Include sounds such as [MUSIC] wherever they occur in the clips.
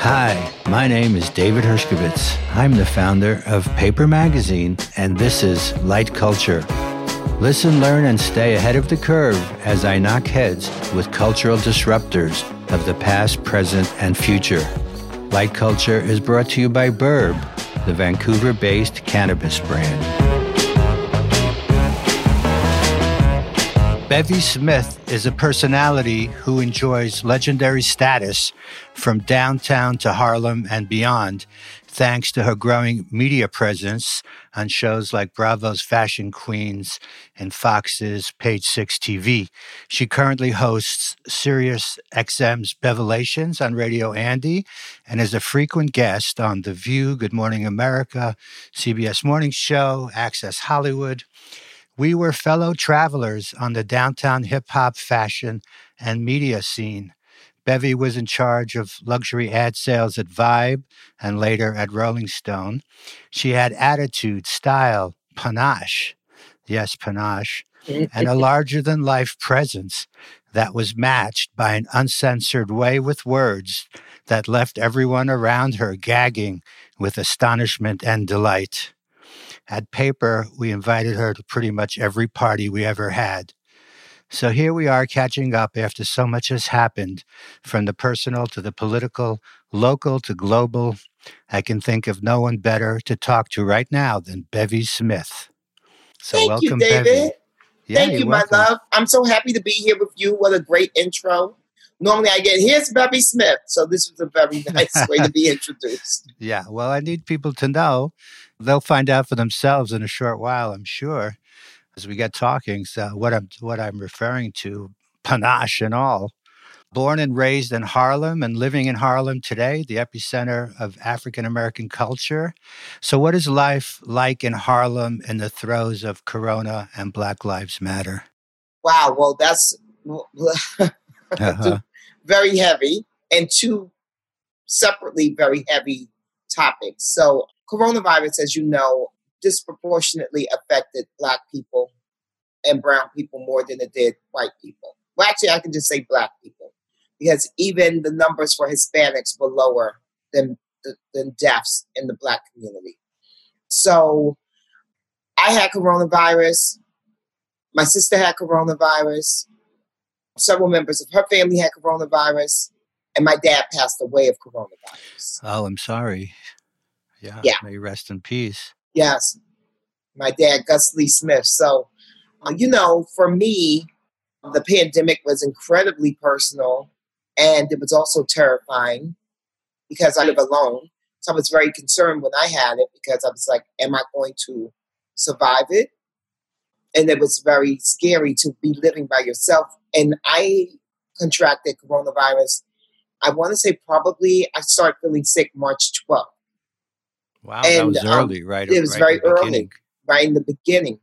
Hi, my name is David Hershkovits. I'm the founder of Paper Magazine, and this is Light Culture. Listen, learn, and stay ahead of the curve as I knock heads with cultural disruptors of the past, present, and future. Light Culture is brought to you by Burb, the Vancouver based cannabis brand. Bevy Smith is a personality who enjoys legendary status from downtown to Harlem and beyond, thanks to her growing media presence on shows like Bravo's Fashion Queens and Fox's Page Six TV. She currently hosts Sirius XM's Bevelations on Radio Andy and is a frequent guest on The View, Good Morning America, CBS Morning Show, Access Hollywood. We were fellow travelers on the downtown hip hop fashion and media scene. Bevy was in charge of luxury ad sales at Vibe and later at Rolling Stone. She had attitude, style, panache. Yes, panache. and a [LAUGHS] larger than life presence that was matched by an uncensored way with words that left everyone around her gagging with astonishment and delight. At Paper, we invited her to pretty much every party we ever had. So here we are catching up after so much has happened from the personal to the political, local to global. I can think of no one better to talk to right now than Bevy Smith. So Thank welcome, you, David. Bevy. Yeah, Thank you, my welcome. love. I'm so happy to be here with you. What a great intro. Normally I get, here's Bevy Smith. So this was a very [LAUGHS] nice way to be introduced. Yeah, well, I need people to know. They'll find out for themselves in a short while, I'm sure, as we get talking. So what I'm what I'm referring to, panache and all. Born and raised in Harlem and living in Harlem today, the epicenter of African American culture. So, what is life like in Harlem in the throes of Corona and Black Lives Matter? Wow. Well, that's [LAUGHS] Uh-huh. Very heavy and two separately very heavy topics. So, coronavirus, as you know, disproportionately affected Black people and Brown people more than it did white people. Well, actually, I can just say Black people because even the numbers for Hispanics were lower than than deaths in the Black community. So, I had coronavirus. My sister had coronavirus several members of her family had coronavirus, and my dad passed away of coronavirus. Oh, I'm sorry. Yeah. Yeah. May you rest in peace. Yes, my dad, Gus Lee Smith. So, uh, you know, for me, the pandemic was incredibly personal, and it was also terrifying because I live alone. So I was very concerned when I had it because I was like, am I going to survive it? And it was very scary to be living by yourself. And I contracted coronavirus. I want to say probably I started feeling sick March 12th, Wow, that And, was um, early, right? it was right very early. beginning. right in the beginning.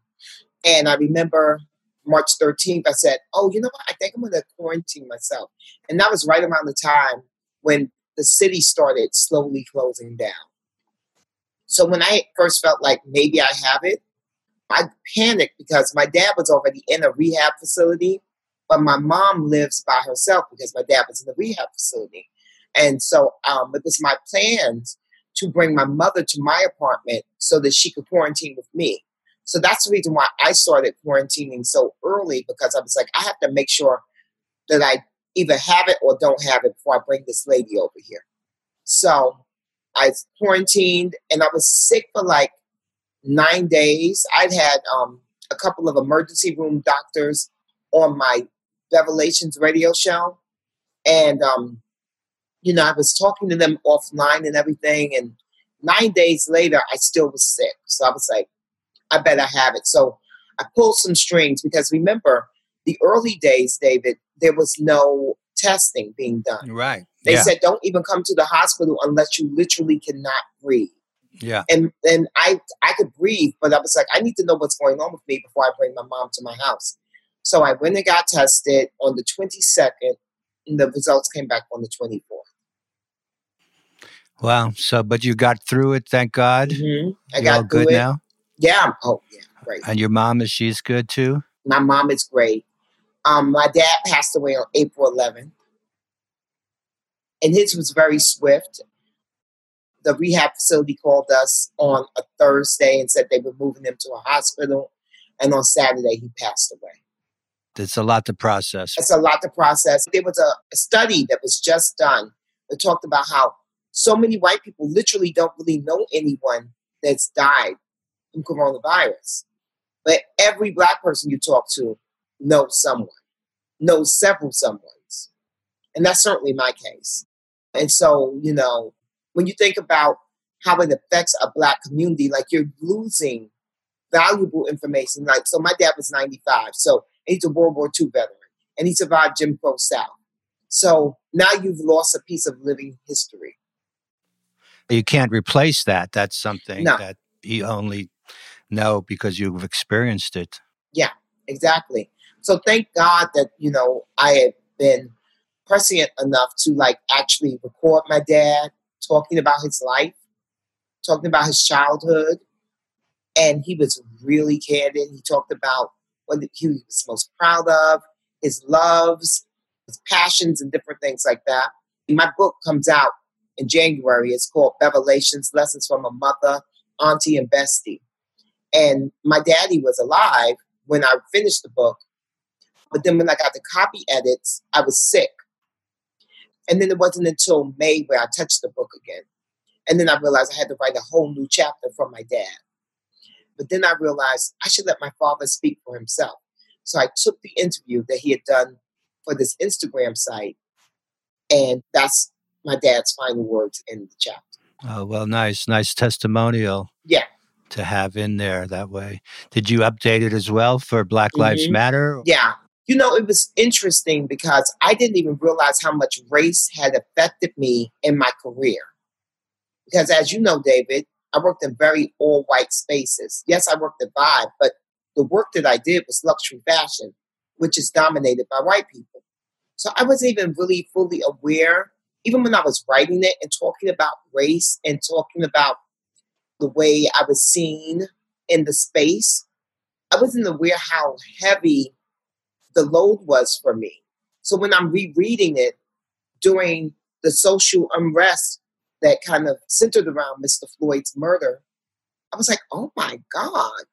And I remember March 13th, I said, Oh, you know what? I think I'm going to quarantine myself. And that was right around the time when the city started slowly closing down. So when I first felt like maybe I have it, I panicked because my dad was already in a rehab facility, but my mom lives by herself because my dad was in the rehab facility. And so um, it was my plans to bring my mother to my apartment so that she could quarantine with me. So that's the reason why I started quarantining so early because I was like, I have to make sure that I either have it or don't have it before I bring this lady over here. So I quarantined and I was sick for like nine days. I'd had um, a couple of emergency room doctors on my Bevelations radio show. And, um, you know, I was talking to them offline and everything. And nine days later, I still was sick. So I was like, I bet I have it. So I pulled some strings because remember, the early days, David, there was no testing being done. Right. They yeah. said, don't even come to the hospital unless you literally cannot breathe. Yeah. And and I I could breathe, but I was like, I need to know what's going on with me before I bring my mom to my house. So I went and got tested on the 22nd, and the results came back on the 24th. Wow. So, but you got through it, thank God. Mhm. I You're got all good it. now. Yeah. Oh, yeah. Great. And your mom is she's good too. My mom is great. Um, my dad passed away on April 11th, and his was very swift. The rehab facility called us on a Thursday and said they were moving him to a hospital, and on Saturday he passed away. It's a lot to process. It's a lot to process. There was a, a study that was just done that talked about how so many white people literally don't really know anyone that's died from coronavirus. But every black person you talk to knows someone, knows several someones. And that's certainly my case. And so, you know, when you think about how it affects a black community, like you're losing valuable information. Like, so my dad was 95, so he's a World War II veteran, and he survived Jim Crow South. So now you've lost a piece of living history. You can't replace that. That's something No. that you only know because you've experienced it. Yeah, exactly. So thank God that, you know, I had been prescient enough to like actually record my dad talking about his life, talking about his childhood. And he was really candid. He talked about what he was most proud of, his loves, his passions, and different things like that. My book comes out in January. It's called Bevelations Lessons from a Mother, Auntie, and Bestie. And my daddy was alive when I finished the book. But then when I got the copy edits, I was sick. And then it wasn't until May where I touched the book again. And then I realized I had to write a whole new chapter from my dad. But then I realized I should let my father speak for himself. So I took the interview that he had done for this Instagram site, and that's my dad's final words in the chapter. Oh, well, nice, nice testimonial Yeah. to have in there that way. Did you update it as well for Black Lives Mhm. Matter? Yeah. You know, it was interesting because I didn't even realize how much race had affected me in my career. Because as you know, David, I worked in very all white spaces. Yes, I worked at Vibe, but the work that I did was luxury fashion, which is dominated by white people. So I wasn't even really fully aware, even when I was writing it and talking about race and talking about the way I was seen in the space, I wasn't aware how heavy the load was for me. So when I'm rereading it during the social unrest that kind of centered around Mr. Floyd's murder, I was like, oh my God,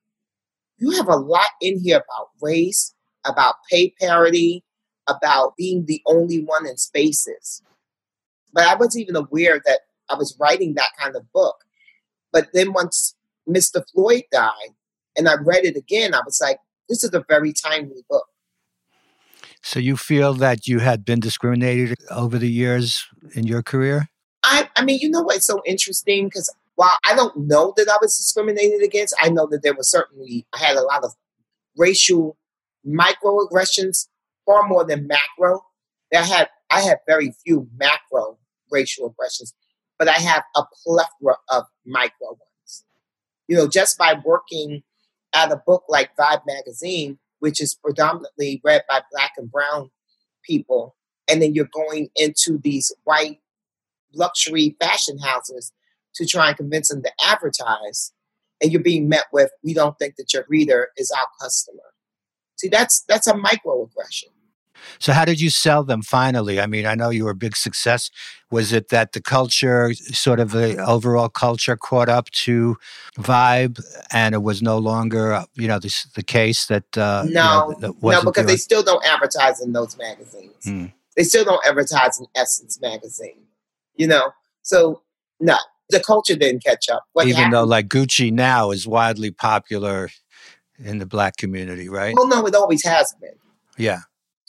you have a lot in here about race, about pay parity, about being the only one in spaces. But I wasn't even aware that I was writing that kind of book. But then once Mr. Floyd died and I read it again, I was like, this is a very timely book. So you feel that you had been discriminated over the years in your career? I, I mean, you know what's so interesting? Because while I don't know that I was discriminated against, I know that there was certainly, I had a lot of racial microaggressions, far more than macro. I had, I had very few macro racial aggressions, but I have a plethora of micro ones. You know, just by working at a book like Vibe Magazine, which is predominantly read by black and brown people, and then you're going into these white luxury fashion houses to try and convince them to advertise and you're being met with we don't think that your reader is our customer. See that's that's a microaggression So how did you sell them finally? I mean, I know you were a big success. Was it that the culture, sort of the overall culture, caught up to Vibe, and it was no longer, you know, this, the case that uh, you know, no that no because they still don't advertise in those magazines Hmm. they still don't advertise in essence magazine you know so no the culture didn't catch up what even happened, though like Gucci now is widely popular in the black community, right? well no it always has been Yeah.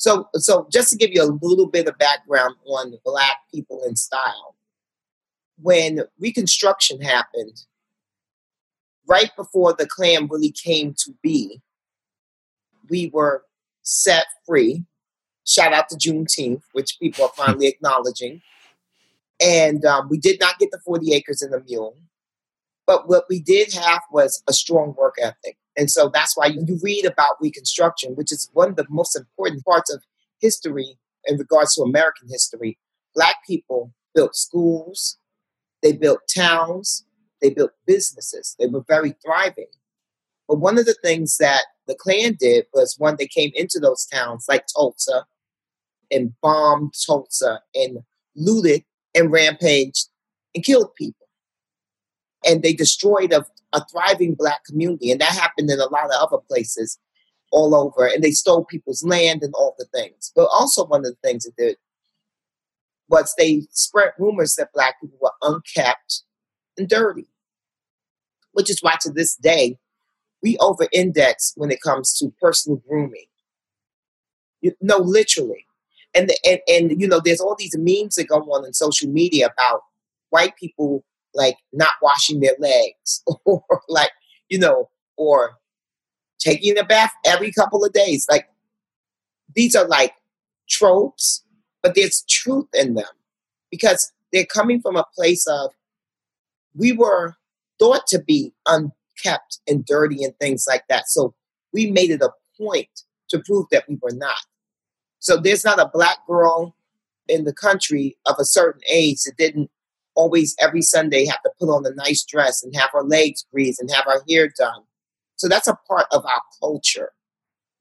So, so just to give you a little bit of background on Black people in style, when Reconstruction happened, right before the Klan really came to be, we were set free. Shout out to Juneteenth, which people are finally [LAUGHS] acknowledging. And um, we did not get the 40 acres and the mule. But what we did have was a strong work ethic. And so that's why you read about Reconstruction, which is one of the most important parts of history in regards to American history. Black people built schools, they built towns, they built businesses. They were very thriving. But one of the things that the Klan did was when they came into those towns like Tulsa and bombed Tulsa and looted and rampaged and killed people. And they destroyed a, a thriving black community. And that happened in a lot of other places all over. And they stole people's land and all the things. But also, one of the things that did was they spread rumors that black people were unkept and dirty, which is why to this day we over index when it comes to personal grooming. You, no, literally. And, the, and and you know, there's all these memes that go on in social media about white people like not washing their legs [LAUGHS] or like you know or taking a bath every couple of days. Like these are like tropes, but there's truth in them because they're coming from a place of we were thought to be unkept and dirty and things like that. So we made it a point to prove that we were not. So there's not a black girl in the country of a certain age that didn't always every Sunday have to put on a nice dress and have our legs greased and have our hair done. So that's a part of our culture,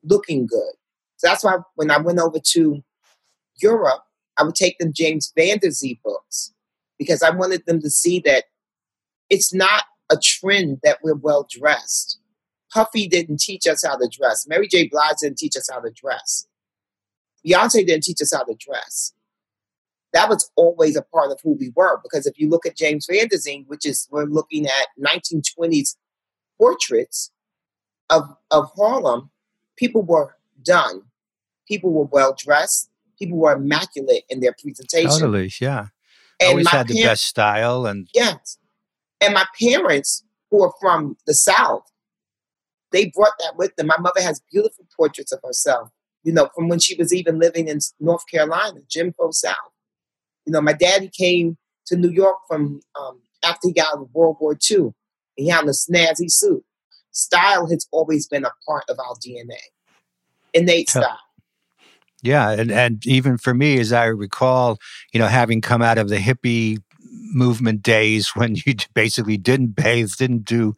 looking good. So that's why when I went over to Europe, I would take them James Van Der Zee books because I wanted them to see that it's not a trend that we're well dressed. Puffy didn't teach us how to dress. Mary J. Blige didn't teach us how to dress. Beyonce didn't teach us how to dress that was always a part of who we were. Because if you look at James Van Der Zee, which is we're looking at 1920s portraits of of Harlem, people were done. People were well dressed. People were immaculate in their presentation. Totally, yeah. And Always had the best style, and yes. And my parents, who are from the South, they brought that with them. My mother has beautiful portraits of herself, you know, from when she was even living in North Carolina, Jim Crow South. You know, my daddy came to New York from um, after he got out of World War II. He had a snazzy suit. Style has always been a part of our DNA, innate style. Yeah, and and even for me, as I recall, you know, having come out of the hippie movement days [LAUGHS] when you basically didn't bathe, didn't do,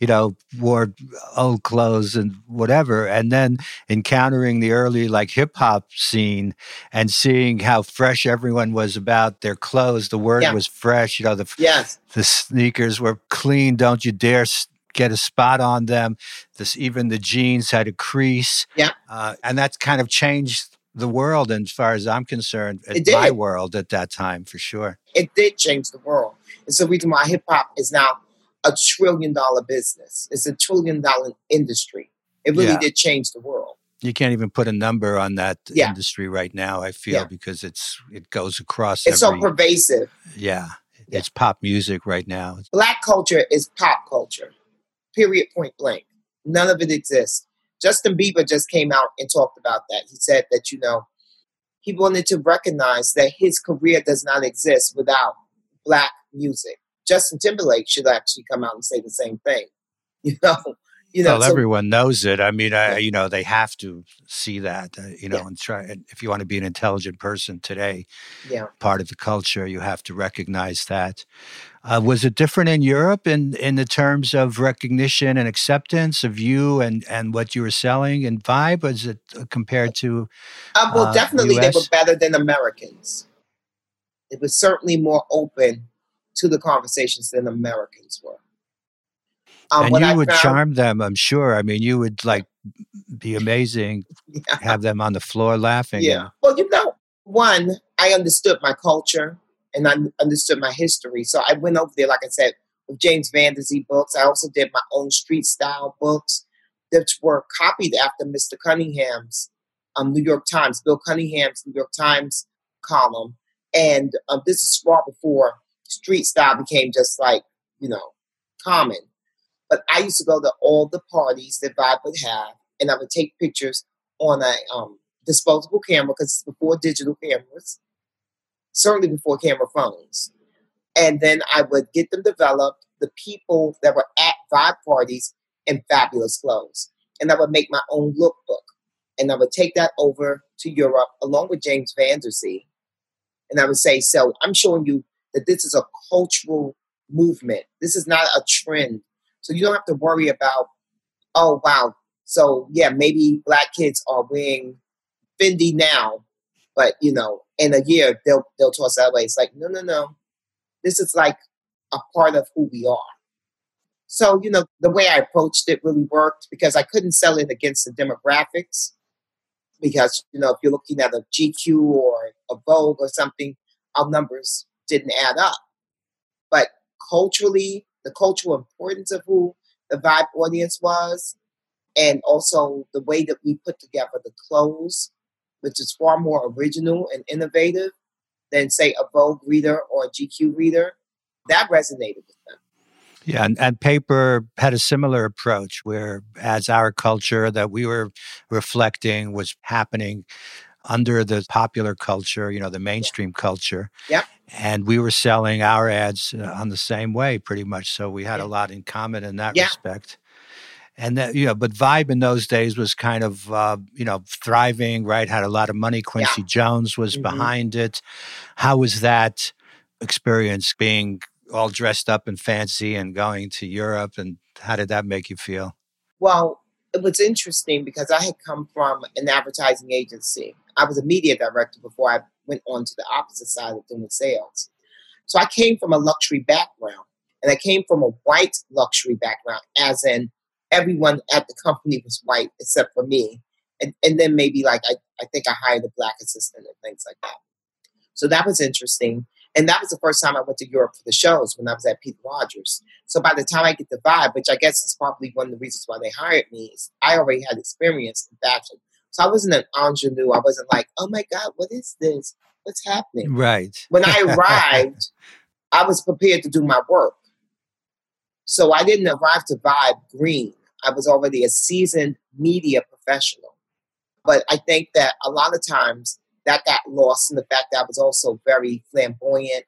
you know, wore old clothes and whatever. And then encountering the early like hip hop scene and seeing how fresh everyone was about their clothes. The word yeah. was fresh, you know, the, yes. the sneakers were clean. Don't you dare get a spot on them. This even the jeans had a crease. Yeah. Uh, and that's kind of changed the world, as far as I'm concerned, uh, my world at that time for sure. It did change the world. It's the reason why hip hop is now a trillion dollar business. It's a trillion dollar industry. It really yeah. did change the world. You can't even put a number on that yeah. industry right now. I feel yeah. because it's it goes across. It's every, so pervasive. Yeah, it's pop music right now. Black culture is pop culture. Period. Point blank. None of it exists. Justin Bieber just came out and talked about that. He said that, you know, he wanted to recognize that his career does not exist without black music. Justin Timberlake should actually come out and say the same thing. [LAUGHS] You know, you know. Well, so, everyone knows it. I mean, I, you know, they have to see that. Uh, you know, yeah. and try. And if you want to be an intelligent person today, yeah, part of the culture, you have to recognize that. Uh, was it different in Europe in in the terms of recognition and acceptance of you and and what you were selling and vibe? Was it uh, compared to? Uh, well, uh, definitely US? they were better than Americans. It was certainly more open to the conversations than Americans were. Um, and you I would found, charm them, I'm sure. I mean, you would like be [LAUGHS] amazing, yeah. have them on the floor laughing. Yeah. And, well, you know, one, I understood my culture and I understood my history. So I went over there, like I said, with James Van Der Zee books. I also did my own street style books that were copied after Mr. Cunningham's um, New York Times, Bill Cunningham's New York Times column. And um, this is far before street style became just like, you know, common. But I used to go to all the parties that Vibe would have, and I would take pictures on a um, disposable camera because it's before digital cameras certainly before camera phones. And then I would get them developed, the people that were at vibe parties in fabulous clothes. And I would make my own lookbook. And I would take that over to Europe along with James Van Der Zee. And I would say, so I'm showing you that this is a cultural movement. This is not a trend. So you don't have to worry about, oh, wow, So yeah, maybe black kids are wearing Fendi now, but you know, in a year they'll they'll toss that away. It's like no, no, no. This is like a part of who we are. So you know, the way I approached it really worked because I couldn't sell it against the demographics. Because you know, if you're looking at a GQ or a Vogue or something, our numbers didn't add up. But culturally, the cultural importance of who the Vibe audience was, and also the way that we put together the clothes, which is far more original and innovative than, say, a Vogue reader or a GQ reader, that resonated with them. Yeah, and, and, paper had a similar approach where, as our culture that we were reflecting was happening under the popular culture, you know, the mainstream yeah. culture. Yeah. And we were selling our ads uh, on the same way, pretty much. So we had yeah. a lot in common in that yeah. respect and that you know but vibe in those days was kind of uh, you know thriving right? Had a lot of money quincy yeah. jones was mm-hmm. behind it. How was that experience being all dressed up and fancy and going to europe and how did that make you feel? Well it was interesting because i had come from an advertising agency. I was a media director before i went on to the opposite side of doing sales. So i came from a luxury background and i came from a white luxury background as in everyone at the company was white except for me. And, and then maybe like I, I think I hired a black assistant and things like that. So that was interesting. And that was the first time I went to Europe for the shows when I was at Pete Rogers. So by the time I get the vibe, which I guess is probably one of the reasons why they hired me, is I already had experience in fashion. So I wasn't an ingenue. I wasn't like, oh my God, what is this? What's happening? Right. When I [LAUGHS] arrived, I was prepared to do my work. So I didn't arrive to vibe green. I was already a seasoned media professional. But I think that a lot of times that got lost in the fact that I was also very flamboyant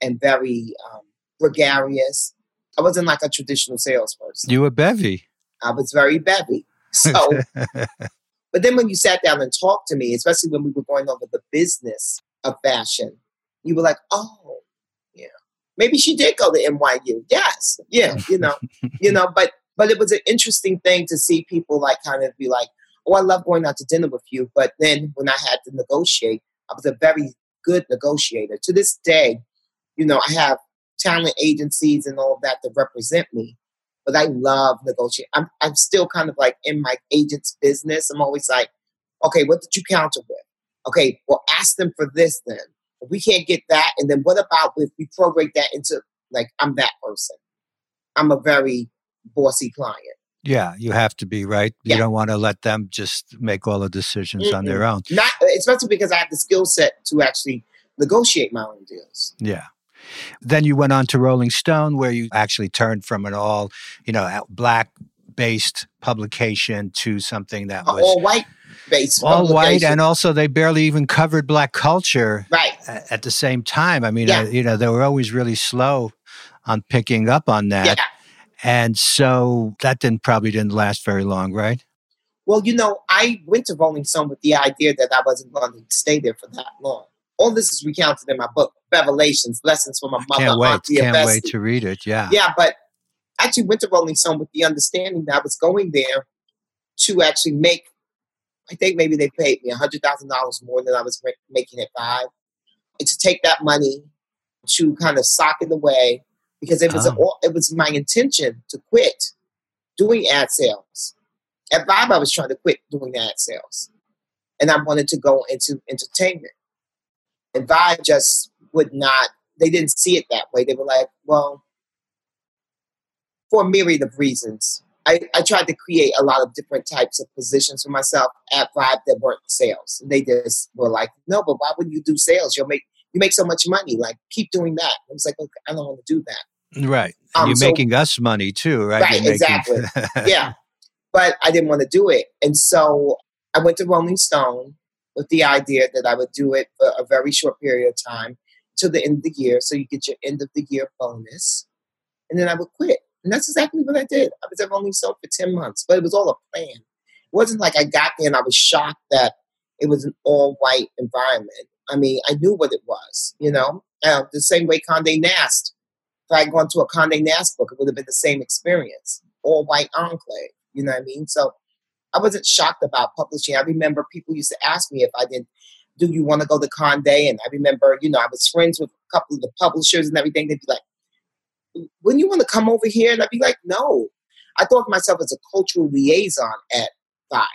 and very um, gregarious. I wasn't like a traditional salesperson. You were bevy. I was very bevy. So, [LAUGHS] but then when you sat down and talked to me, especially when we were going over the business of fashion, you were like, oh, yeah, maybe she did go to NYU. Yes, yeah, you know, [LAUGHS] you know, but but it was an interesting thing to see people like kind of be like, oh, I love going out to dinner with you. But then when I had to negotiate, I was a very good negotiator. To this day, you know, I have talent agencies and all of that that represent me. But I love negotiating. I'm, I'm still kind of like in my agent's business. I'm always like, okay, what did you counter with? Okay, well, ask them for this then. If we can't get that, and then what about if we prorate that into like I'm that person? I'm a very bossy client. Yeah, you have to be right. You don't want to let them just make all the decisions mm on their own. Not especially because I have the skill set to actually negotiate my own deals. Yeah. Then you went on to Rolling Stone, where you actually turned from an all, you know, black based publication to something that was all white based. All white, and also they barely even covered black culture right. at the same time. I mean, yeah. uh, you know, they were always really slow on picking up on that. Yeah. And so that didn't probably didn't last very long, right? Well, you know, I went to Rolling Stone with the idea that I wasn't going to stay there for that long. All this is recounted in my book, Bevelations, Lessons from a Mother. Can't wait, can't wait to read it. Yeah, yeah, but I actually went to Rolling Stone with the understanding that I was going there to actually make. I think maybe they paid me hundred thousand dollars more than I was making at Vibe, and to take that money to kind of sock it away because it was oh. a, it was my intention to quit doing ad sales. At Vibe, I was trying to quit doing ad sales, and I wanted to go into entertainment. And Vibe just would not. They didn't see it that way. They were like, "Well, for a myriad of reasons." I, I tried to create a lot of different types of positions for myself at Vibe that weren't sales. And they just were like, no, but why would you do sales? You'll make you make so much money. Like, keep doing that. I was like, okay, I don't want to do that. Right. Um, You're so, making us money too, right? Right, making... exactly. [LAUGHS] yeah. But I didn't want to do it. And so I went to Rolling Stone with the idea that I would do it for a very short period of time to the end of the year. So you get your end of the year bonus. And then I would quit. And that's exactly what I did. I was Rolling Stone for 10 months, but it was all a plan. It wasn't like I got there and I was shocked that it was an all white environment. I mean, I knew what it was, you know, uh, the same way Conde Nast if I had gone to a Condé Nast book, it would have been the same experience. All white enclave. You know what I mean? So I wasn't shocked about publishing. I remember people used to ask me if I didn't, do you want to go to Conde? And I remember, you know, I was friends with a couple of the publishers and everything. They'd be like, wouldn't you want to come over here? And I'd be like, no. I thought of myself as a cultural liaison at Vibe.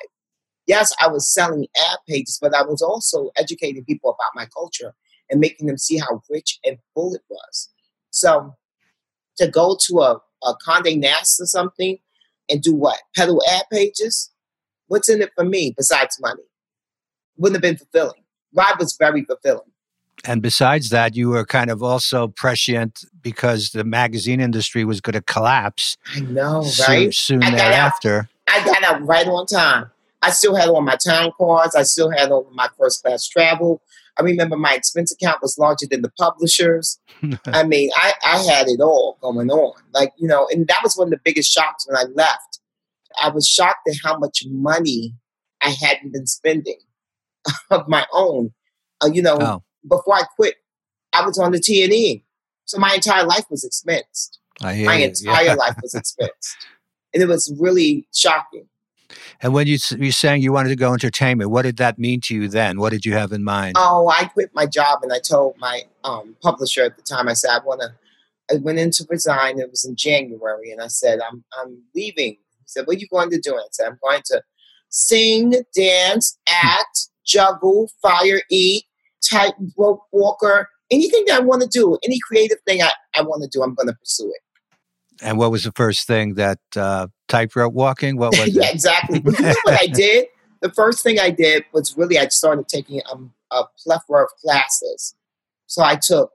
Yes, I was selling ad pages, but I was also educating people about my culture and making them see how rich and full it was. So to go to a, a Conde Nast or something and do what? Peddle ad pages? What's in it for me besides money? Wouldn't have been fulfilling. Vibe was very fulfilling. And besides that, you were kind of also prescient because the magazine industry was going to collapse. I know, right? Soon, soon thereafter. Out, I got out right on time. I still had all my time cards. I still had all my first class travel. I remember my expense account was larger than the publishers. [LAUGHS] I mean, I, I had it all going on. Like, you know, and that was one of the biggest shocks when I left. I was shocked at how much money I hadn't been spending [LAUGHS] of my own. Uh, you know, oh. Before I quit, I was on the T and E, so my entire life was expensed. my entire yeah. [LAUGHS] life was expensed, and it was really shocking. And when you you saying you wanted to go entertainment, what did that mean to you then? What did you have in mind? Oh, I quit my job and I told my um, publisher at the time. I said I want to. I went in to resign. It was in January, and I said I'm I'm leaving. He said, "What are you going to do?" I said, "I'm going to sing, dance, act, juggle, fire, eat, tightrope walker, anything that I want to do, any creative thing I, I want to do, I'm going to pursue it." And what was the first thing that uh, tightrope walking? What was [LAUGHS] yeah, exactly. You know what I did? The first thing I did was really I started taking um, a plethora of classes. So I took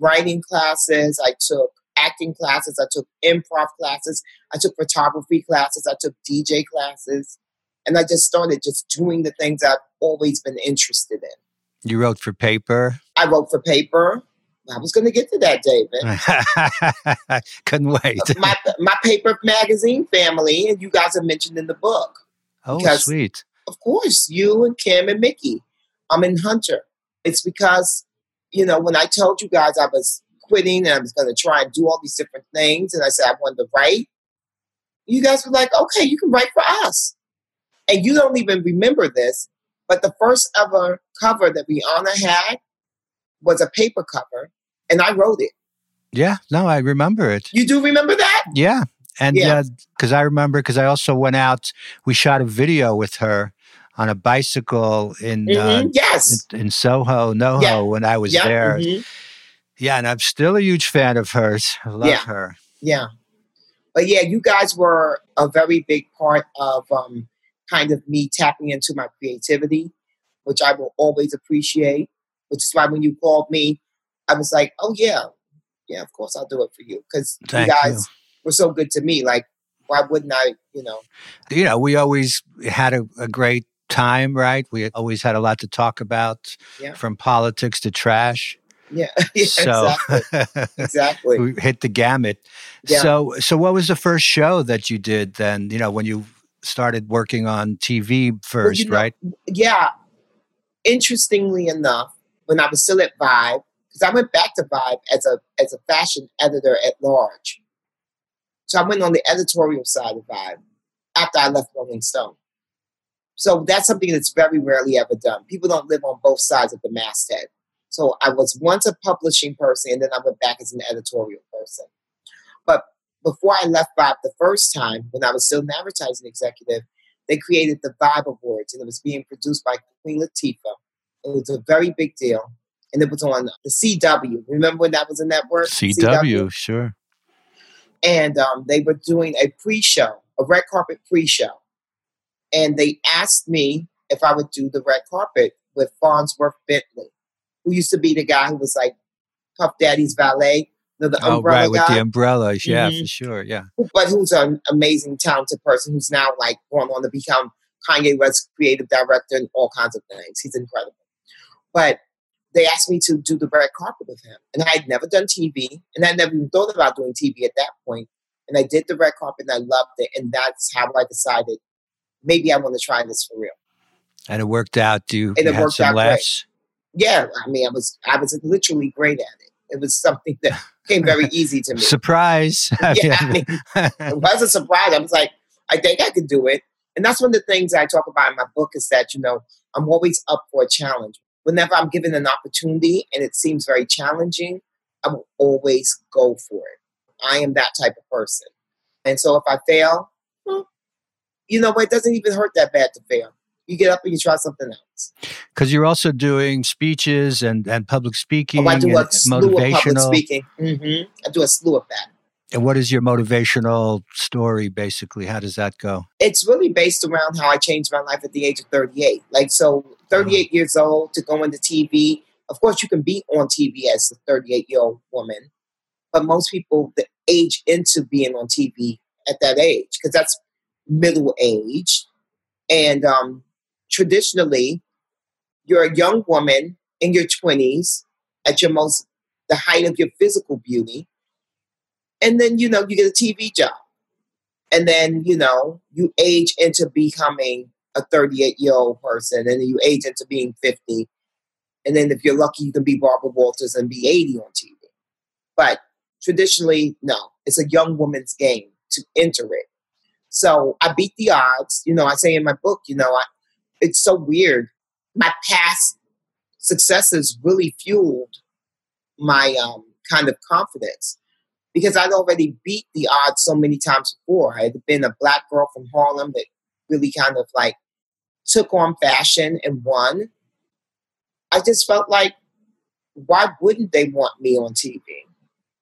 writing classes, I took acting classes, I took improv classes, I took photography classes, I took DJ classes, and I just started just doing the things I've always been interested in. You wrote for paper? I wrote for paper. I was going to get to that, David. [LAUGHS] Couldn't wait. my my paper magazine family, and you guys are mentioned in the book. Oh, because, sweet. Of course, you and Kim and Mickey. I'm in Hunter. It's because you know when I told you guys I was quitting and I was going to try and do all these different things, and I said I wanted to write. You guys were like, "Okay, you can write for us," and you don't even remember this, but the first ever cover that Rihanna had was a paper cover, and I wrote it. Yeah, no, I remember it. You do remember that? Yeah. And yeah, because uh, I remember because I also went out, we shot a video with her on a bicycle in uh, mm-hmm. uh, yes in, in, Soho, NoHo yeah. when I was there. Mm-hmm. Yeah, and I'm still a huge fan of hers. I love yeah. her. Yeah, but yeah, you guys were a very big part of um, kind of me tapping into my creativity, which I will always appreciate which is why when you called me, I was like, oh, yeah, yeah, of course I'll do it for you because you guys you. were so good to me. Like, why wouldn't I, you know? You know, we always had a, a great time, right? We always had a lot to talk about yeah. from politics to trash. Yeah, [LAUGHS] yeah so, exactly. exactly. [LAUGHS] we hit the gamut. Yeah. So, so what was the first show that you did then? You know, when you started working on TV first, well, you know, right? Yeah. Interestingly enough, when I was still at Vibe, because I went back to Vibe as a as a fashion editor at large. So I went on the editorial side of Vibe after I left Rolling Stone. So that's something that's very rarely ever done. People don't live on both sides of the masthead. So I was once a publishing person, and then I went back as an editorial person. Before I left Vibe the first time, when I was still an advertising executive, they created the Vibe Awards, and it was being produced by Queen Latifah it was a very big deal. And it was on the CW. Remember when that was a network? CW, CW? sure. And um, they were doing a pre show, a red carpet pre show. And they asked me if I would do the red carpet with Fonzworth Bentley, who used to be the guy who was like Puff Daddy's valet. The, the oh, right, with the umbrellas. Yeah, mm-hmm. for sure. Yeah. But who's an amazing, talented person who's now like going on to become Kanye West's creative director and all kinds of things. He's incredible. But they asked me to do the red carpet with him. And I had never done TV, and I never even thought about doing TV at that point. And I did the red carpet and I loved it. And that's how I decided maybe I want to try this for real. And it worked out. Do you, and you it worked out laughs? Great. Yeah, I mean, I was I was literally great at it. It was something that [LAUGHS] came very easy to me. surprise! [LAUGHS] yeah, I mean, it was a surprise. I was like, I think I could do it. And that's one of the things I talk about in my book is that, you know, I'm always up for a challenge. Whenever I'm given an opportunity and it seems very challenging, I will always go for it. I am that type of person. And so if I fail, well, you know, it doesn't even hurt that bad to fail. You get up and you try something else. Because you're also doing speeches and, and public speaking, Oh, I do a and slew of public motivational. speaking. hmm I do a slew of that. And what is your motivational story, basically? How does that go? It's really based around how I changed my life at the age of 38. Like, so 38 years old to go into TV. Of course, you can be on TV as a 38 year old woman, but most people that age into being on TV at that age because that's middle age. And um, traditionally, you're a young woman in your 20s at your most, the height of your physical beauty. And then, you know, you get a TV job. And then, you know, you age into becoming a 38 year old person. And you age into being 50. And then, if you're lucky, you can be Barbara Walters and be 80 on TV. But traditionally, no, it's a young woman's game to enter it. So I beat the odds. You know, I say in my book, you know, I, it's so weird. My past successes really fueled my um, kind of confidence because I'd already beat the odds so many times before. I had been a black girl from Harlem that really kind of like took on fashion and won. I just felt like, why wouldn't they want me on TV?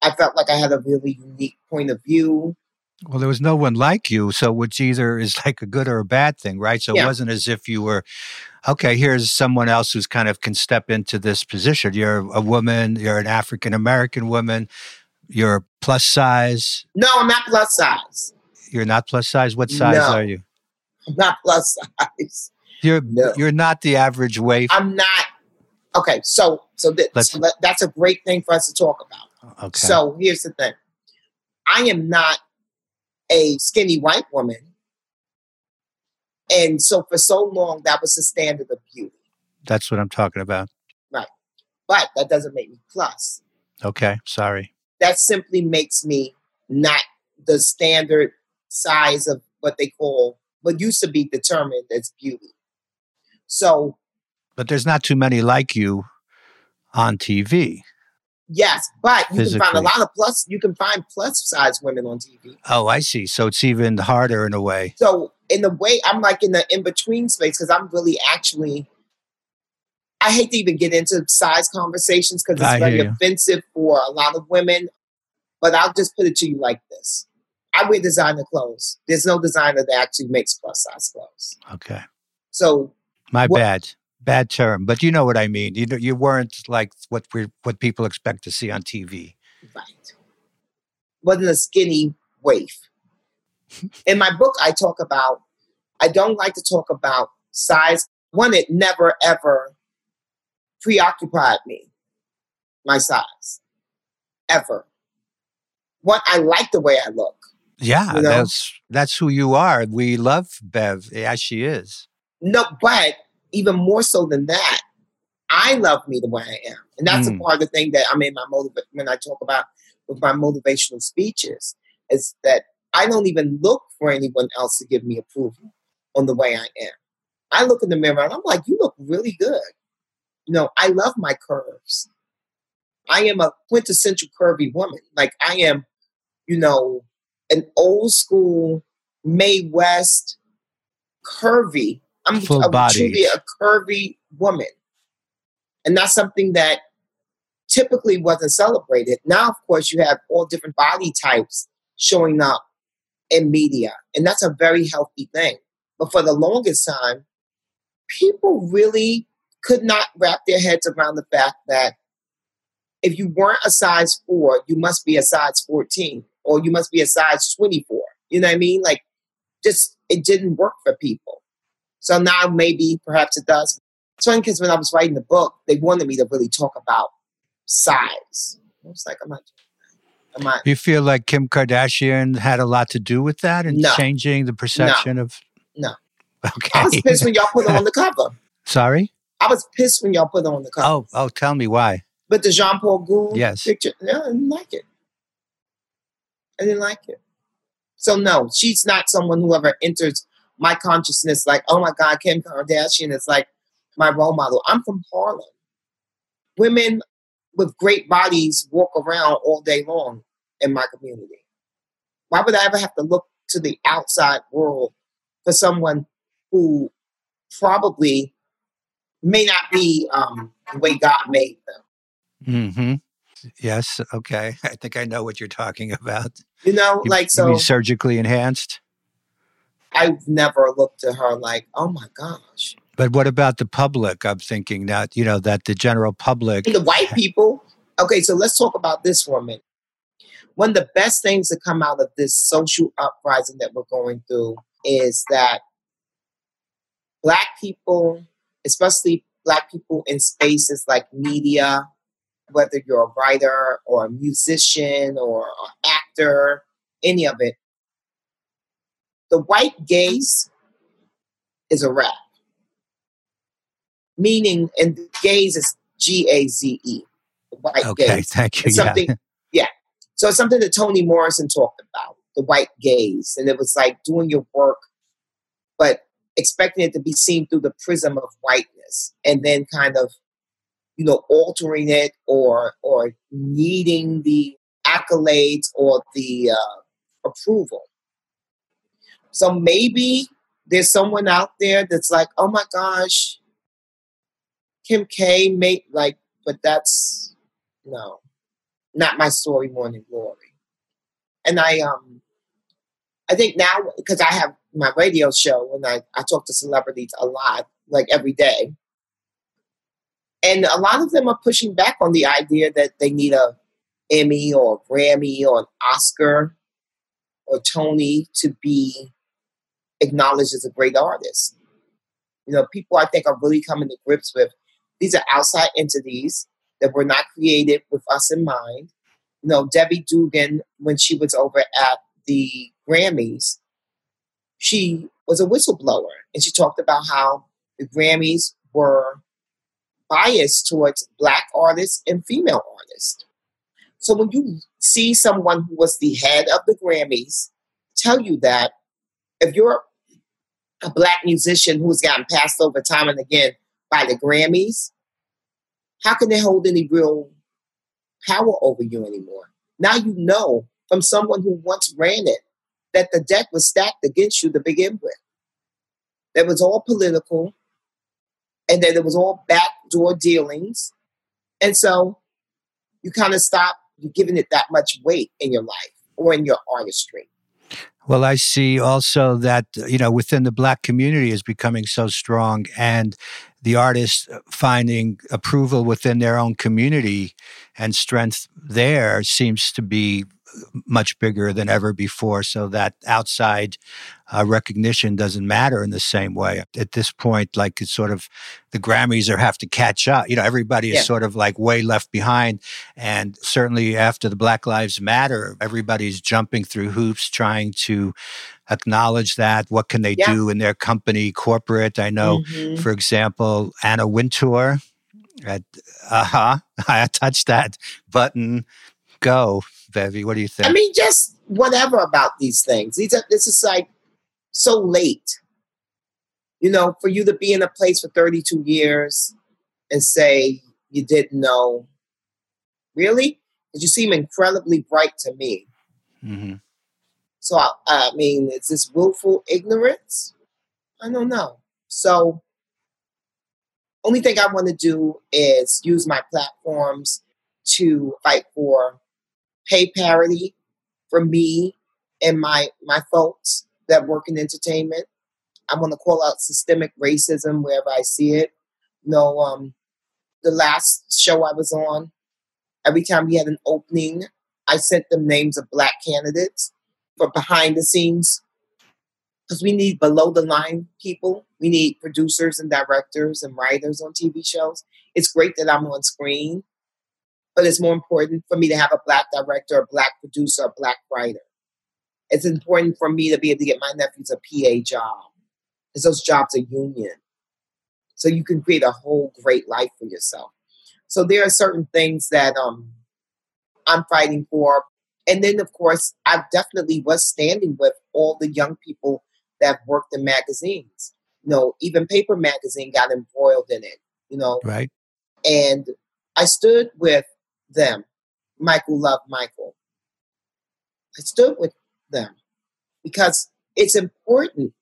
I felt like I had a really unique point of view. Well, there was no one like you, so which either is like a good or a bad thing, right? So Yeah. it wasn't as if you were, okay, here's someone else who's kind of can step into this position. You're a woman, you're an African American woman, you're plus size. No, I'm not plus size. You're not plus size. What size No. are you? I'm not plus [LAUGHS] size. You're No. you're not the average weight. I'm not. Okay, so so, so that, that's a great thing for us to talk about. Okay. So here's the thing: I am not a skinny white woman, and so for so long that was the standard of beauty. That's what I'm talking about. Right. But that doesn't make me plus. Okay. Sorry. That simply makes me not the standard size of what they call what used to be determined as beauty. So But there's not too many like you on TV. Yes, but you can find a lot of plus. You can find plus size women on TV. Oh, I see. So it's even harder in a way. So in a way, I'm like in the in between space because I'm really actually. I hate to even get into size conversations because I it's very offensive for a lot of women. But I'll just put it to you like this: I wear designer clothes. There's no designer that actually makes plus size clothes. Okay. So My What- bad. Bad term, but you know what I mean. You know, you weren't like what we what people expect to see on TV. right, wasn't a skinny waif. in my book, I talk about. I don't like to talk about size. One, it never ever preoccupied me. My size, ever. One, I like the way I look. Yeah, You know? that's that's who you are. We love Bev as she is. No, but even more so than that, I love me the way I am, and that's Mm. a part of the thing that I mean. My motiv- when I talk about with my motivational speeches is that I don't even look for anyone else to give me approval on the way I am. I look in the mirror and I'm like, "You look really good." You know, I love my curves. I am a quintessential curvy woman. Like I am, you know, an old school Mae West curvy. I'm Full a, truly a curvy woman. And that's something that typically wasn't celebrated. Now, of course, you have all different body types showing up in media, and that's a very healthy thing. But for the longest time, people really could not wrap their heads around the fact that if you weren't a size four, you must be a size 14 or you must be a size 24. You know what I mean? Like, just it didn't work for people. So now maybe perhaps it does. It's funny because when I was writing the book, they wanted me to really talk about size. I was like, I'm not. I'm not. You feel like Kim Kardashian had a lot to do with that and No. changing the perception of No. [LAUGHS] Okay. I was pissed when y'all put her on the cover. Sorry? I was pissed when y'all put her on the cover. Oh, oh, tell me why. But the Jean Paul Goude Yes. picture, no, I didn't like it. I didn't like it. So no, she's not someone who ever enters my consciousness like, oh my God, Kim Kardashian is like my role model. I'm from Harlem. Women with great bodies walk around all day long in my community. Why would I ever have to look to the outside world for someone who probably may not be um, the way God made them? Mm-hmm. Yes. Okay. [LAUGHS] I think I know what you're talking about. You know, you, like so surgically enhanced. I've never looked at her like, oh my gosh. But what about the public? I'm thinking that, you know, that the general public. And the white people. Okay, so let's talk about this for a minute. One of the best things to come out of this social uprising that we're going through is that Black people, especially Black people in spaces like media, whether you're a writer or a musician or an actor, any of it, the white gaze is a wrap. Meaning, and gaze is G A Z E. White okay, gaze. [LAUGHS] thank you. It's something, yeah. yeah. So it's something that Toni Morrison talked about, the white gaze. And it was like doing your work, but expecting it to be seen through the prism of whiteness and then kind of, you know, altering it or or needing the accolades or the uh, approval. So maybe there's someone out there that's like, oh my gosh, Kim K made like, but that's no, not my story, morning glory. And I um I think now because I have my radio show and I, I talk to celebrities a lot, like every day. And a lot of them are pushing back on the idea that they need a Emmy or a Grammy or an Oscar or Tony to be acknowledged as a great artist. You know, people I think are really coming to grips with these are outside entities that were not created with us in mind. You know, Debbie Dugan, when she was over at the Grammys, she was a whistleblower and she talked about how the Grammys were biased towards black artists and female artists. So when you see someone who was the head of the Grammys tell you that, if you're a black musician who's gotten passed over time and again by the Grammys, how can they hold any real power over you anymore? Now you know from someone who once ran it that the deck was stacked against you to begin with. That was all political and that it was all backdoor dealings. And so you kind of stop giving it that much weight in your life or in your artistry. Well, I see also that, you know, within the black community is becoming so strong and the artists finding approval within their own community and strength there seems to be much bigger than ever before. So that outside uh, recognition doesn't matter in the same way. At this point, like it's sort of the Grammys are have to catch up. You know, everybody is yeah. sort of like way left behind. And certainly after the Black Lives Matter, everybody's jumping through hoops trying to acknowledge that. What can they yeah. do in their company, corporate? I know, mm-hmm. for example, Anna Wintour at uh-huh [LAUGHS] i touched that button go Bevy? What do you think? I mean, just whatever about these things. These are, this is like so late. You know, for you to be in a place for 32 years and say you didn't know. Really? Because you seem incredibly bright to me. Mm-hmm. So, I, I mean, is this willful ignorance? I don't know. So, only thing I want to do is use my platforms to fight for pay parity for me and my my folks that work in entertainment. I want to call out systemic racism wherever I see it. Know, um, the last show I was on, every time we had an opening, I sent them names of black candidates for behind the scenes because we need below the line people. We need producers and directors and writers on TV shows. It's great that I'm on screen, but it's more important for me to have a black director, a black producer, a black writer. It's important for me to be able to get my nephews a PA job, because those jobs are union. So you can create a whole great life for yourself. So there are certain things that um, I'm fighting for. And then, of course, I definitely was standing with all the young people that worked in magazines. You know, even paper magazine got embroiled in it. You know, right? And I stood with them. Michael loved Michael. I stood with them because it's important.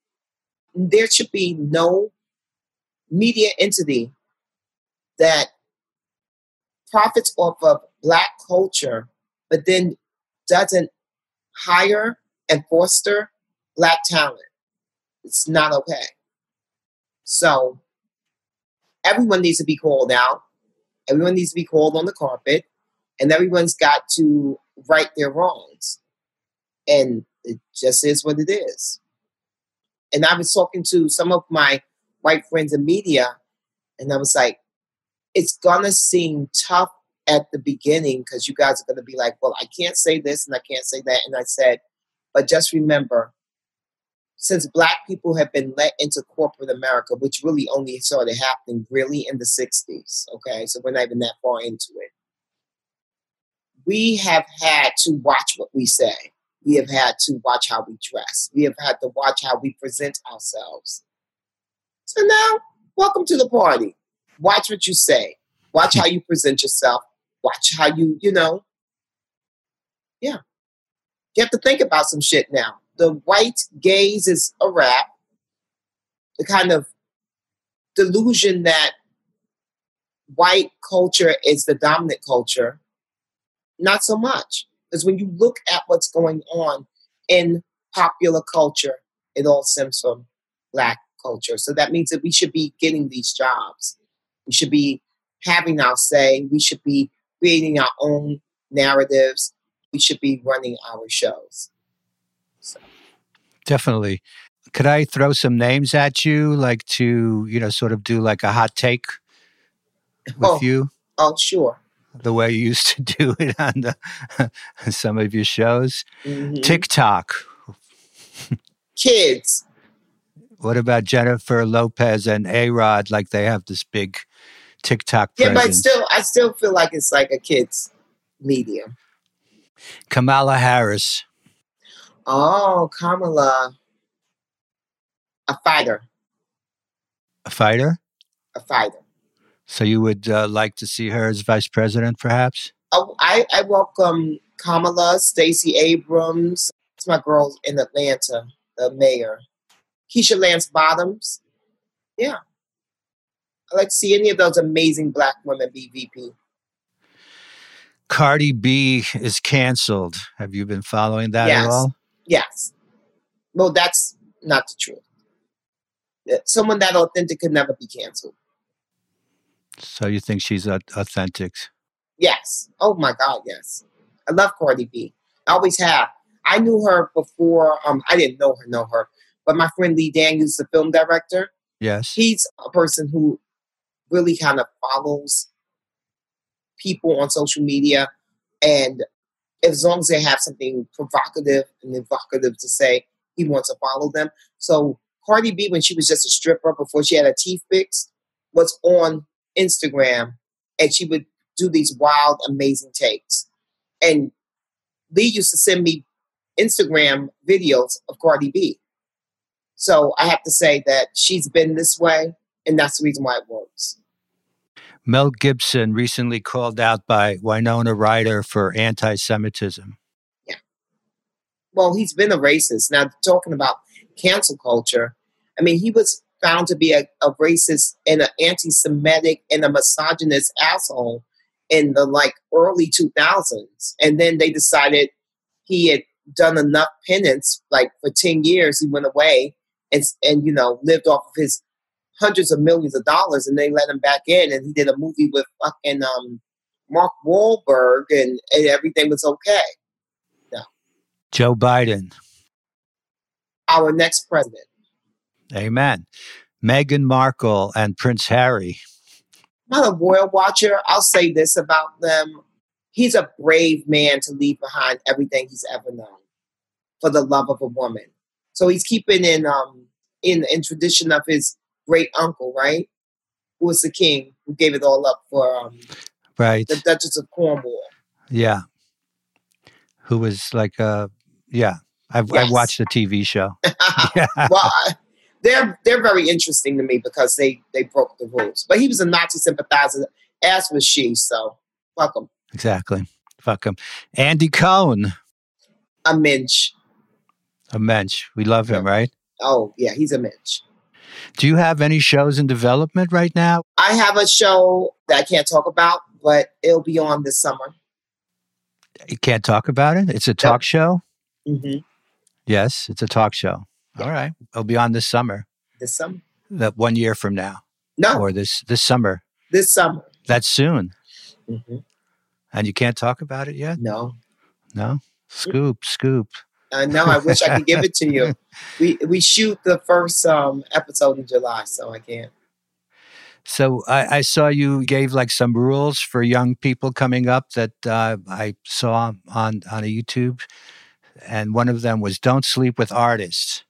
There should be no media entity that profits off of black culture, but then doesn't hire and foster black talent. It's not okay. So everyone needs to be called out. Everyone needs to be called on the carpet, and everyone's got to right their wrongs. And it just is what it is. And I was talking to some of my white friends in media, and I was like, it's gonna seem tough at the beginning because you guys are gonna be like, well, I can't say this and I can't say that. And I said, but just remember, since black people have been let into corporate America, which really only started happening really in the 60s, okay, so we're not even that far into it, we have had to watch what we say. We have had to watch how we dress. We have had to watch how we present ourselves. So now, welcome to the party. Watch what you say. Watch how you present yourself. Watch how you, you know. Yeah. You have to think about some shit now. The white gaze is a wrap. The kind of delusion that white culture is the dominant culture, not so much. Because when you look at what's going on in popular culture, it all stems from black culture. So that means that we should be getting these jobs. We should be having our say. We should be creating our own narratives. We should be running our shows. So. Definitely. Could I throw some names at you, like to, you know, sort of do like a hot take with oh, you? Oh, sure. The way you used to [LAUGHS] do it on the, some of your shows. Mm-hmm. TikTok. Kids. What about Jennifer Lopez and A Rod? Like they have this big TikTok. Yeah, presence. but still, I still feel like it's like a kid's medium. Kamala Harris. Oh, Kamala. A fighter. A fighter? A fighter. So you would uh, like to see her as vice president, perhaps? Oh, I, I welcome Kamala, Stacey Abrams. It's my girl in Atlanta, the mayor. Keisha Lance Bottoms. Yeah. I like to see any of those amazing black women be VP. Cardi B is canceled. Have you been following that yes. at all? Yes. Well, that's not the truth. Someone that authentic could never be canceled. So you think she's authentic? Yes. Oh my God, yes. I love Cardi B. I always have. I knew her before. Um, I didn't know her, know her, but my friend Lee Daniels, the film director. Yes. He's a person who really kind of follows people on social media. And as long as they have something provocative and evocative to say, he wants to follow them. So Cardi B, when she was just a stripper before she had her teeth fixed, was on Instagram and she would do these wild, amazing takes. And Lee used to send me Instagram videos of Cardi B. So I have to say that she's been this way, and that's the reason why it works. Mel Gibson recently called out by Winona Ryder for anti Semitism. Yeah. Well, he's been a racist. Now, talking about cancel culture, I mean, he was found to be a, a racist and an anti Semitic and a misogynist asshole in the like early 2000s. And then they decided he had done enough penance, like for 10 years, he went away and, and you know, lived off of his hundreds of millions of dollars, and they let him back in, and he did a movie with fucking um, Mark Wahlberg, and, and everything was okay. No. Joe Biden, our next president. Amen. Meghan Markle and Prince Harry. I'm not a royal watcher. I'll say this about them. He's a brave man to leave behind everything he's ever known for the love of a woman. So he's keeping in um in in tradition of his great uncle, right? Who was the king who gave it all up for um, right the Duchess of Cornwall. Yeah, who was like uh yeah I've, Yes. I watched the TV show. [LAUGHS] [LAUGHS] Yeah. well, I- they're they're very interesting to me because they they broke the rules. But he was a Nazi sympathizer, as was she. So fuck him. Exactly. Fuck him. Andy Cohen, A minch. a mensch. We love him, right? Oh yeah, he's a minch. Do you have any shows in development right now? I have a show that I can't talk about, but it'll be on this summer. You can't talk about it. It's a talk show. hmm Yes, it's a talk show. All right, it'll be on this summer. This summer? That one year from now, No, or this this summer. this summer. That's soon, hmm and you can't talk about it yet. No, No, scoop, scoop. I know. I wish I could give it to you. [LAUGHS] We we shoot the first um, episode in July, so I can't. So I, I saw you gave like some rules for young people coming up that uh, I saw on on a YouTube, and one of them was don't sleep with artists.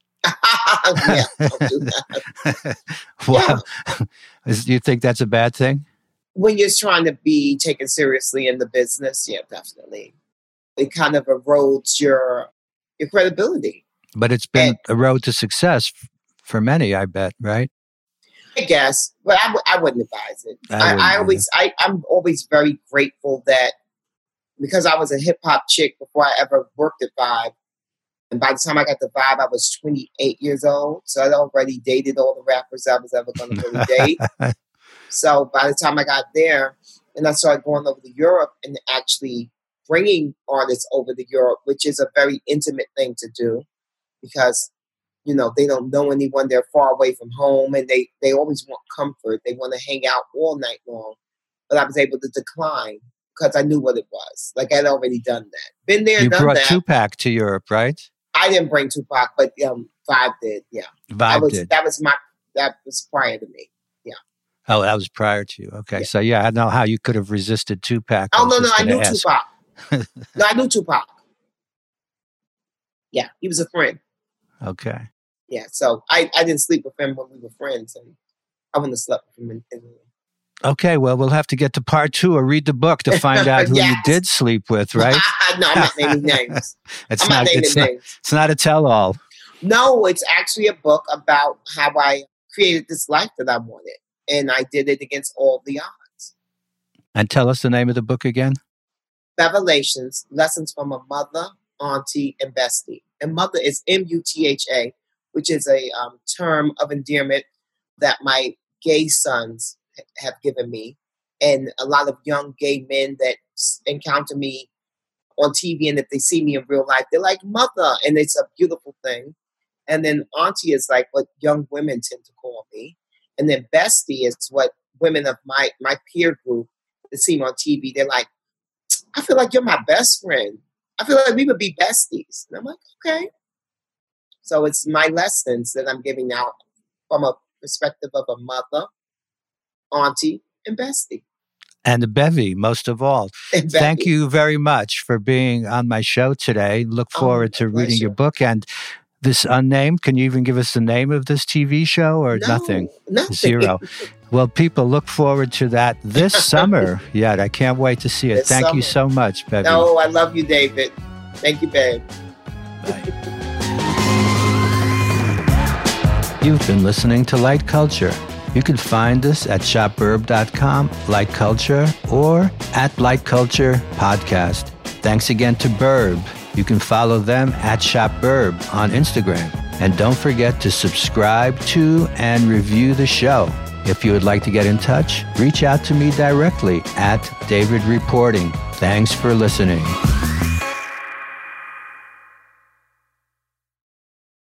Yeah, don't do that. [LAUGHS] wow, Is- do you think that's a bad thing? when you're trying to be taken seriously in the business, yeah, definitely. It kind of erodes your your credibility. But it's been a road to success f- for many, I bet, right? I guess, but I, w- I wouldn't advise it. I I, I always, I, I'm always very grateful that because I was a hip hop chick before I ever worked at Vibe, and by the time I got the Vibe, I was 28 years old, so I'd already dated all the rappers I was ever going to really date. [LAUGHS] So by the time I got there, and I started going over to Europe and actually bringing artists over to Europe, which is a very intimate thing to do, because you know they don't know anyone, they're far away from home, and they they always want comfort. They want to hang out all night long. But I was able to decline because I knew what it was. Like I'd already done that, been there, You done brought that. Tupac to Europe, right? I didn't bring Tupac, but um, Vibe did. Yeah, that Vibe was did. that was my that was prior to me. Yeah. Oh, that was prior to you. Okay, Yeah. so yeah, I know how you could have resisted Tupac. Oh no, no, I knew ask. Tupac. [LAUGHS] no, I knew Tupac. Yeah, he was a friend. Okay. Yeah, so I, I didn't sleep with him when we were friends, and I wouldn't have slept with him. In, in, Okay, well, we'll have to get to part two or read the book to find [LAUGHS] out who you did sleep with, right? [LAUGHS] no, I'm not naming [LAUGHS] names. It's I'm not, not, naming it's not, names. it's not a tell-all. No, it's actually a book about how I created this life that I wanted, and I did it against all the odds. And tell us the name of the book again. Bevelations: Lessons from a Mother, Auntie, and Bestie. And mother is M U T H A, which is a um, term of endearment that my gay sons have given me, and a lot of young gay men that encounter me on TV, and if they see me in real life, they're like mother, and it's a beautiful thing. And then auntie is like what young women tend to call me, and then bestie is what women of my my peer group that see me on TV. They're like, I feel like you're my best friend. I feel like we would be besties. And I'm like, okay. So it's my lessons that I'm giving out from a perspective of a mother, auntie, and bestie. And bevy, most of all. And Thank you very much for being on my show today. Look Oh, forward my to reading your book. And this unnamed, can you even give us the name of this TV show or No, nothing? Nothing. Zero. [LAUGHS] Well, people look forward to that this [LAUGHS] summer. Yet I can't wait to see it. This Thank you so much, Bevy. No, I love you, David. Thank you, babe. Bye. You've been listening to Light Culture. You can find us at shopburb.com, Light Culture, or at Light Culture Podcast. Thanks again to Burb. You can follow them at shopburb on Instagram. And don't forget to subscribe to and review the show. If you would like to get in touch, reach out to me directly at David Reporting. Thanks for listening.